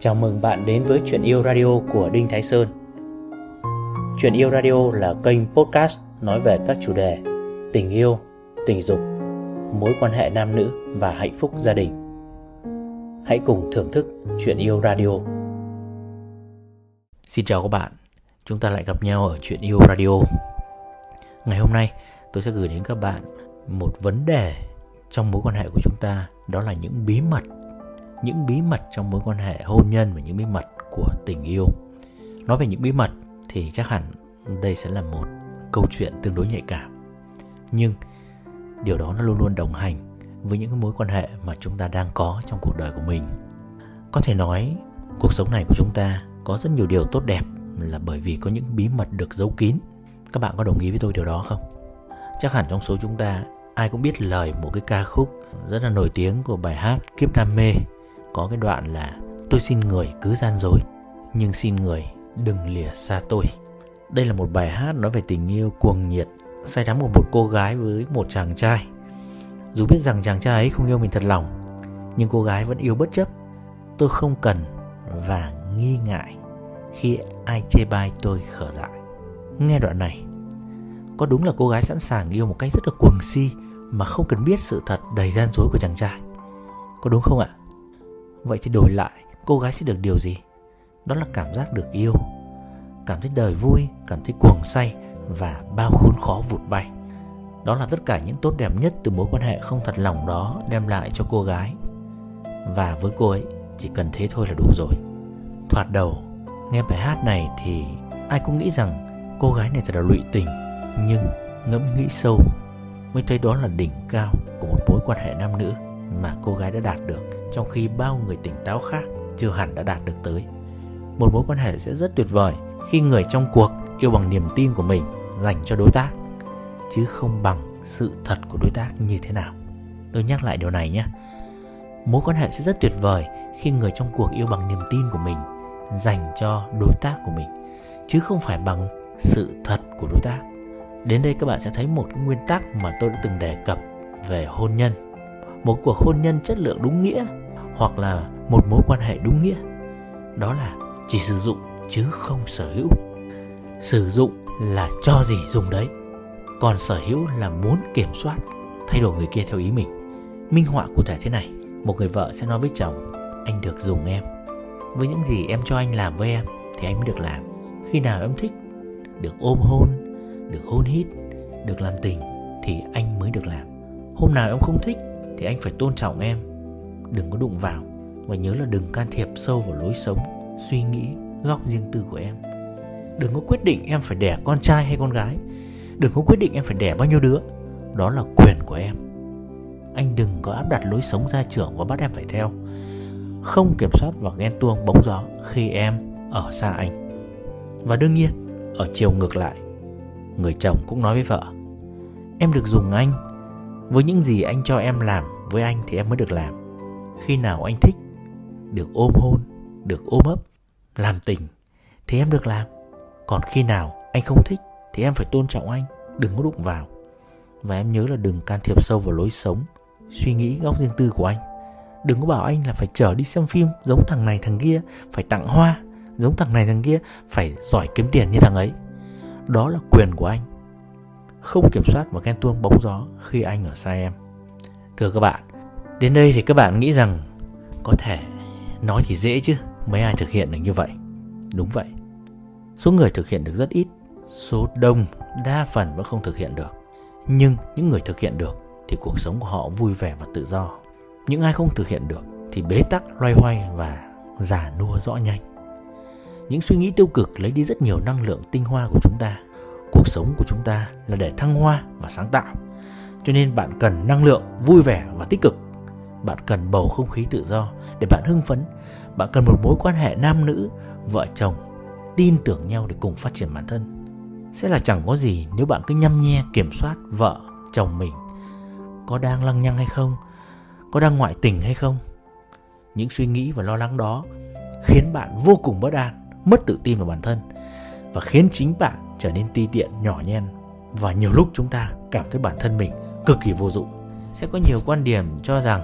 Chào mừng bạn đến với Chuyện Yêu Radio của Đinh Thái Sơn. Chuyện Yêu Radio là kênh podcast nói về các chủ đề tình yêu, tình dục, mối quan hệ nam nữ và hạnh phúc gia đình. Hãy cùng thưởng thức Chuyện Yêu Radio. Xin chào các bạn, chúng ta lại gặp nhau ở Chuyện Yêu Radio. Ngày hôm nay tôi sẽ gửi đến các bạn một vấn đề trong mối quan hệ của chúng ta đó là những bí mật những bí mật trong mối quan hệ hôn nhân và những bí mật của tình yêu. Nói về những bí mật thì chắc hẳn đây sẽ là một câu chuyện tương đối nhạy cảm. Nhưng điều đó nó luôn luôn đồng hành với những mối quan hệ mà chúng ta đang có trong cuộc đời của mình. Có thể nói, cuộc sống này của chúng ta có rất nhiều điều tốt đẹp là bởi vì có những bí mật được giấu kín. Các bạn có đồng ý với tôi điều đó không? Chắc hẳn trong số chúng ta, ai cũng biết lời một cái ca khúc rất là nổi tiếng của bài hát kiếp đam mê có cái đoạn là, tôi xin người cứ gian dối, nhưng xin người đừng lìa xa tôi. Đây là một bài hát nói về tình yêu cuồng nhiệt, say đắm của một cô gái với một chàng trai. Dù biết rằng chàng trai ấy không yêu mình thật lòng, nhưng cô gái vẫn yêu bất chấp. Tôi không cần và nghi ngại khi ai chê bai tôi khở dại. Nghe đoạn này, có đúng là cô gái sẵn sàng yêu một cách rất là cuồng si mà không cần biết sự thật đầy gian dối của chàng trai. Có đúng không ạ? Vậy thì đổi lại, cô gái sẽ được điều gì? Đó là cảm giác được yêu. Cảm thấy đời vui, cảm thấy cuồng say và bao khốn khó vụt bay. Đó là tất cả những tốt đẹp nhất từ mối quan hệ không thật lòng đó đem lại cho cô gái. Và với cô ấy, chỉ cần thế thôi là đủ rồi. Thoạt đầu, nghe bài hát này thì ai cũng nghĩ rằng cô gái này thật là lụy tình, nhưng ngẫm nghĩ sâu mới thấy đó là đỉnh cao của một mối quan hệ nam nữ mà cô gái đã đạt được trong khi bao người tỉnh táo khác chưa hẳn đã đạt được tới. Một mối quan hệ sẽ rất tuyệt vời khi người trong cuộc yêu bằng niềm tin của mình dành cho đối tác, chứ không bằng sự thật của đối tác như thế nào. Tôi nhắc lại điều này nhé. Mối quan hệ sẽ rất tuyệt vời khi người trong cuộc yêu bằng niềm tin của mình dành cho đối tác của mình, chứ không phải bằng sự thật của đối tác. Đến đây các bạn sẽ thấy một nguyên tắc mà tôi đã từng đề cập về hôn nhân. Một cuộc hôn nhân chất lượng đúng nghĩa hoặc là một mối quan hệ đúng nghĩa. Đó là chỉ sử dụng chứ không sở hữu. Sử dụng là cho gì dùng đấy. Còn sở hữu là muốn kiểm soát, thay đổi người kia theo ý mình. Minh họa cụ thể thế này, một người vợ sẽ nói với chồng, anh được dùng em. Với những gì em cho anh làm với em thì anh mới được làm. Khi nào em thích, được ôm hôn, được hôn hít, được làm tình thì anh mới được làm. Hôm nào em không thích thì anh phải tôn trọng em, đừng có đụng vào và nhớ là đừng can thiệp sâu vào lối sống, suy nghĩ, góc riêng tư của em. Đừng có quyết định em phải đẻ con trai hay con gái. Đừng có quyết định em phải đẻ bao nhiêu đứa. Đó là quyền của em. Anh đừng có áp đặt lối sống gia trưởng và bắt em phải theo. Không kiểm soát và ghen tuông bóng gió khi em ở xa anh. Và đương nhiên, ở chiều ngược lại, người chồng cũng nói với vợ Em được dùng anh với những gì anh cho em làm, với anh thì em mới được làm. Khi nào anh thích, Được ôm hôn, Được ôm ấp, Làm tình, Thì em được làm. Còn khi nào anh không thích, Thì em phải tôn trọng anh, Đừng có đụng vào. Và em nhớ là đừng can thiệp sâu vào lối sống, Suy nghĩ góc riêng tư của anh. Đừng có bảo anh là phải chở đi xem phim Giống thằng này thằng kia, Phải tặng hoa Giống thằng này thằng kia, Phải giỏi kiếm tiền như thằng ấy. Đó là quyền của anh không kiểm soát và ghen tuông bóng gió khi anh ở xa em. Thưa các bạn, đến đây thì các bạn nghĩ rằng có thể nói thì dễ chứ, mấy ai thực hiện được như vậy? Đúng vậy, số người thực hiện được rất ít, số đông, đa phần vẫn không thực hiện được. Nhưng những người thực hiện được thì cuộc sống của họ vui vẻ và tự do. Những ai không thực hiện được thì bế tắc, loay hoay và già nua rõ nhanh. Những suy nghĩ tiêu cực lấy đi rất nhiều năng lượng tinh hoa của chúng ta cuộc sống của chúng ta là để thăng hoa và sáng tạo. Cho nên bạn cần năng lượng vui vẻ và tích cực. Bạn cần bầu không khí tự do để bạn hưng phấn. Bạn cần một mối quan hệ nam nữ, vợ chồng tin tưởng nhau để cùng phát triển bản thân. Sẽ là chẳng có gì nếu bạn cứ nhăm nhe kiểm soát vợ, chồng mình. Có đang lăng nhăng hay không? Có đang ngoại tình hay không? Những suy nghĩ và lo lắng đó khiến bạn vô cùng bất an, mất tự tin vào bản thân và khiến chính bạn trở nên ti tiện, nhỏ nhen. Và nhiều lúc chúng ta cảm thấy bản thân mình cực kỳ vô dụng. Sẽ có nhiều quan điểm cho rằng,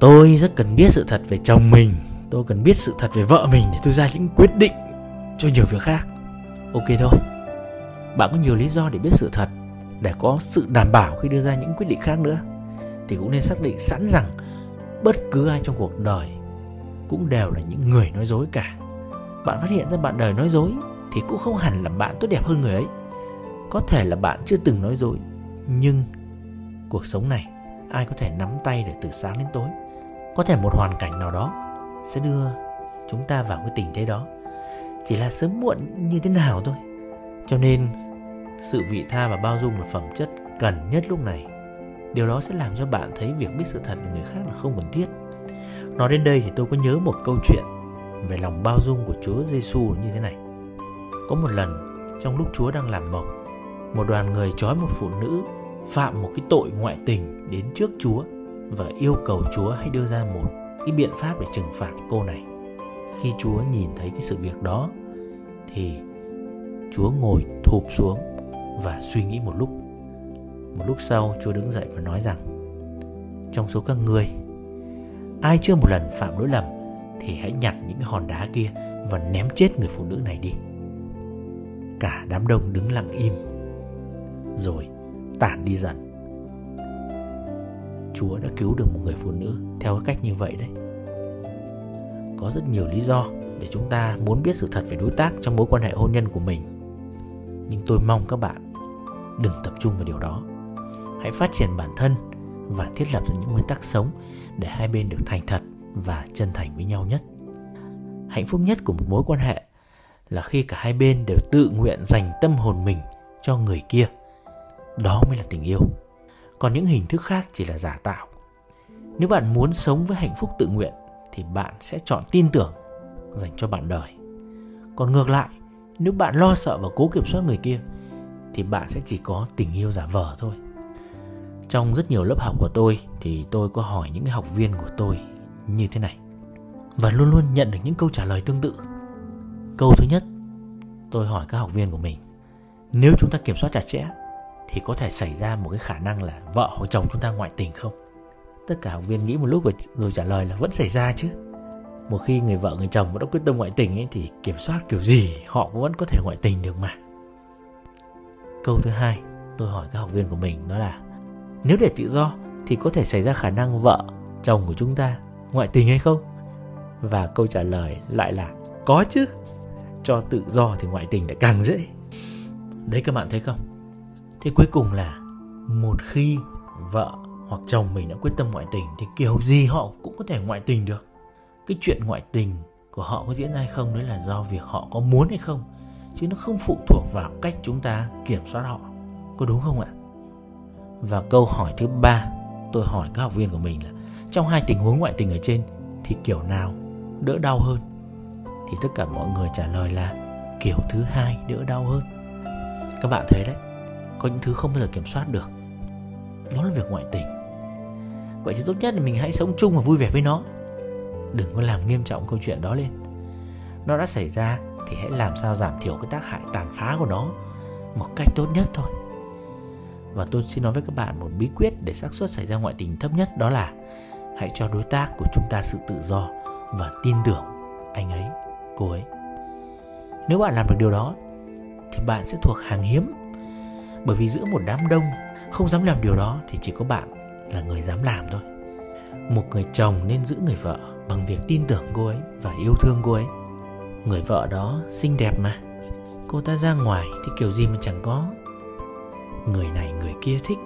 tôi rất cần biết sự thật về chồng mình. Tôi cần biết sự thật về vợ mình để tôi ra những quyết định cho nhiều việc khác. Ok thôi. Bạn có nhiều lý do để biết sự thật, để có sự đảm bảo khi đưa ra những quyết định khác nữa. Thì cũng nên xác định sẵn rằng bất cứ ai trong cuộc đời cũng đều là những người nói dối cả. Bạn phát hiện ra bạn đời nói dối thì cũng không hẳn là bạn tốt đẹp hơn người ấy. Có thể là bạn chưa từng nói dối, nhưng cuộc sống này, ai có thể nắm tay để từ sáng đến tối? Có thể một hoàn cảnh nào đó sẽ đưa chúng ta vào cái tình thế đó. Chỉ là sớm muộn như thế nào thôi. Cho nên, sự vị tha và bao dung là phẩm chất cần nhất lúc này. Điều đó sẽ làm cho bạn thấy việc biết sự thật về người khác là không cần thiết. Nói đến đây thì tôi có nhớ một câu chuyện về lòng bao dung của Chúa Giêsu như thế này có một lần trong lúc Chúa đang làm mộng, một đoàn người trói một phụ nữ phạm một cái tội ngoại tình đến trước Chúa và yêu cầu Chúa hãy đưa ra một cái biện pháp để trừng phạt cô này. Khi Chúa nhìn thấy cái sự việc đó thì Chúa ngồi thụp xuống và suy nghĩ một lúc. Một lúc sau Chúa đứng dậy và nói rằng Trong số các ngươi Ai chưa một lần phạm lỗi lầm Thì hãy nhặt những hòn đá kia Và ném chết người phụ nữ này đi Cả đám đông đứng lặng im. Rồi, tản đi dần. Chúa đã cứu được một người phụ nữ theo cái cách như vậy đấy. Có rất nhiều lý do để chúng ta muốn biết sự thật về đối tác trong mối quan hệ hôn nhân của mình. Nhưng tôi mong các bạn đừng tập trung vào điều đó. Hãy phát triển bản thân và thiết lập ra những nguyên tắc sống để hai bên được thành thật và chân thành với nhau nhất. Hạnh phúc nhất của một mối quan hệ là khi cả hai bên đều tự nguyện dành tâm hồn mình cho người kia. Đó mới là tình yêu. Còn những hình thức khác chỉ là giả tạo. Nếu bạn muốn sống với hạnh phúc tự nguyện thì bạn sẽ chọn tin tưởng dành cho bạn đời. Còn ngược lại, nếu bạn lo sợ và cố kiểm soát người kia thì bạn sẽ chỉ có tình yêu giả vờ thôi. Trong rất nhiều lớp học của tôi thì tôi có hỏi những học viên của tôi như thế này và luôn luôn nhận được những câu trả lời tương tự. Câu thứ nhất, tôi hỏi các học viên của mình, nếu chúng ta kiểm soát chặt chẽ thì có thể xảy ra một cái khả năng là vợ hoặc chồng chúng ta ngoại tình không? Tất cả học viên nghĩ một lúc rồi, rồi trả lời là vẫn xảy ra chứ. Một khi người vợ người chồng đã quyết tâm ngoại tình ấy thì kiểm soát kiểu gì họ cũng vẫn có thể ngoại tình được mà. Câu thứ hai, tôi hỏi các học viên của mình đó là nếu để tự do thì có thể xảy ra khả năng vợ, chồng của chúng ta ngoại tình hay không? Và câu trả lời lại là có chứ. Cho tự do thì ngoại tình lại càng dễ. Đấy, các bạn thấy không? Thế cuối cùng là một khi vợ hoặc chồng mình đã quyết tâm ngoại tình thì kiểu gì họ cũng có thể ngoại tình được. Cái chuyện ngoại tình của họ có diễn ra hay không đấy là do việc họ có muốn hay không, chứ nó không phụ thuộc vào cách chúng ta kiểm soát họ. Có đúng không ạ? Và câu hỏi thứ ba tôi hỏi các học viên của mình là, trong hai tình huống ngoại tình ở trên thì kiểu nào đỡ đau hơn? Thì tất cả mọi người trả lời là kiểu thứ hai đỡ đau hơn. Các bạn thấy đấy, có những thứ không bao giờ kiểm soát được. Đó là việc ngoại tình. Vậy thì tốt nhất là mình hãy sống chung và vui vẻ với nó. Đừng có làm nghiêm trọng câu chuyện đó lên. Nó đã xảy ra thì hãy làm sao giảm thiểu cái tác hại tàn phá của nó một cách tốt nhất thôi. Và tôi xin nói với các bạn một bí quyết để xác suất xảy ra ngoại tình thấp nhất đó là hãy cho đối tác của chúng ta sự tự do và tin tưởng anh ấy, cô ấy. Nếu bạn làm được điều đó, thì bạn sẽ thuộc hàng hiếm. Bởi vì giữa một đám đông, không dám làm điều đó thì chỉ có bạn là người dám làm thôi. Một người chồng nên giữ người vợ bằng việc tin tưởng cô ấy và yêu thương cô ấy. Người vợ đó xinh đẹp mà. Cô ta ra ngoài thì kiểu gì mà chẳng có người này, người kia thích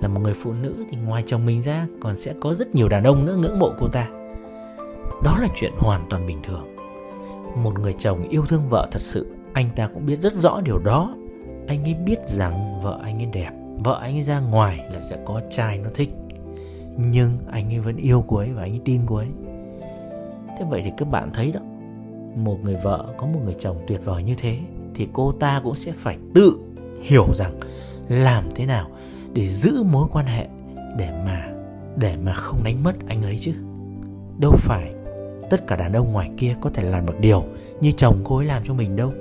là một người phụ nữ thì ngoài chồng mình ra còn sẽ có rất nhiều đàn ông nữa ngưỡng mộ cô ta đó là chuyện hoàn toàn bình thường một người chồng yêu thương vợ thật sự, anh ta cũng biết rất rõ điều đó. Anh ấy biết rằng vợ anh ấy đẹp, vợ anh ấy ra ngoài là sẽ có trai nó thích. Nhưng anh ấy vẫn yêu cô ấy và anh ấy tin cô ấy. Thế vậy thì các bạn thấy đó, một người vợ có một người chồng tuyệt vời như thế thì cô ta cũng sẽ phải tự hiểu rằng làm thế nào để giữ mối quan hệ để mà để mà không đánh mất anh ấy chứ. Đâu phải tất cả đàn ông ngoài kia có thể làm được điều như chồng cô ấy làm cho mình đâu.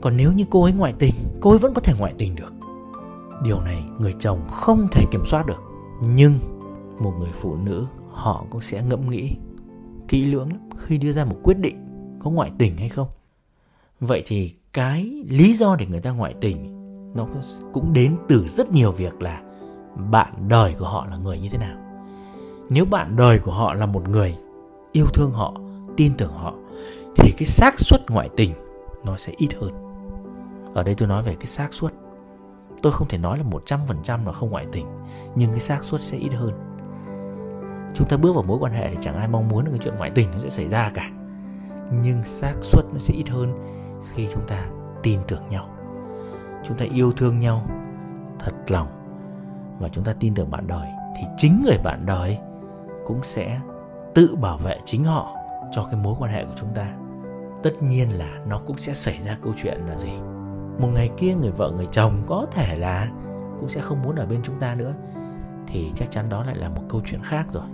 Còn nếu như cô ấy ngoại tình, cô ấy vẫn có thể ngoại tình được. Điều này người chồng không thể kiểm soát được. Nhưng một người phụ nữ, họ cũng sẽ ngẫm nghĩ kỹ lưỡng lắm khi đưa ra một quyết định có ngoại tình hay không. Vậy thì cái lý do để người ta ngoại tình, nó cũng đến từ rất nhiều việc là bạn đời của họ là người như thế nào. Nếu bạn đời của họ là một người yêu thương họ, tin tưởng họ, thì cái xác suất ngoại tình nó sẽ ít hơn. Ở đây tôi nói về cái xác suất. Tôi không thể nói là 100% là không ngoại tình, nhưng cái xác suất sẽ ít hơn. Chúng ta bước vào mối quan hệ thì chẳng ai mong muốn cái chuyện ngoại tình nó sẽ xảy ra cả. Nhưng xác suất nó sẽ ít hơn khi chúng ta tin tưởng nhau. Chúng ta yêu thương nhau thật lòng. Và chúng ta tin tưởng bạn đời, thì chính người bạn đời cũng sẽ tự bảo vệ chính họ cho cái mối quan hệ của chúng ta. Tất nhiên là nó cũng sẽ xảy ra câu chuyện là gì? Một ngày kia người vợ người chồng có thể là cũng sẽ không muốn ở bên chúng ta nữa. Thì chắc chắn đó lại là một câu chuyện khác rồi.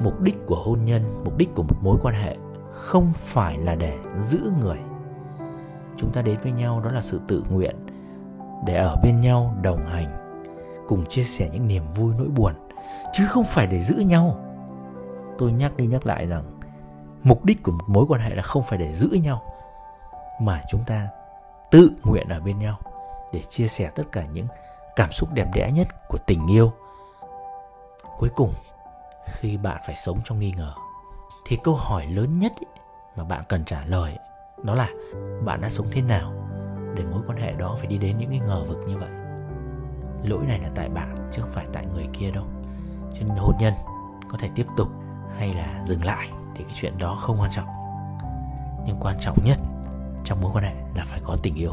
Mục đích của hôn nhân, mục đích của một mối quan hệ không phải là để giữ người. Chúng ta đến với nhau đó là sự tự nguyện để ở bên nhau, đồng hành, cùng chia sẻ những niềm vui nỗi buồn, chứ không phải để giữ nhau tôi nhắc đi nhắc lại rằng, mục đích của một mối quan hệ là không phải để giữ nhau, mà chúng ta tự nguyện ở bên nhau để chia sẻ tất cả những cảm xúc đẹp đẽ nhất của tình yêu. Cuối cùng, khi bạn phải sống trong nghi ngờ, thì câu hỏi lớn nhất mà bạn cần trả lời đó là bạn đã sống thế nào để mối quan hệ đó phải đi đến những cái ngờ vực như vậy? Lỗi này là tại bạn chứ không phải tại người kia đâu. Cho nên hôn nhân có thể tiếp tục hay là dừng lại thì cái chuyện đó không quan trọng. Nhưng quan trọng nhất trong mối quan hệ là phải có tình yêu.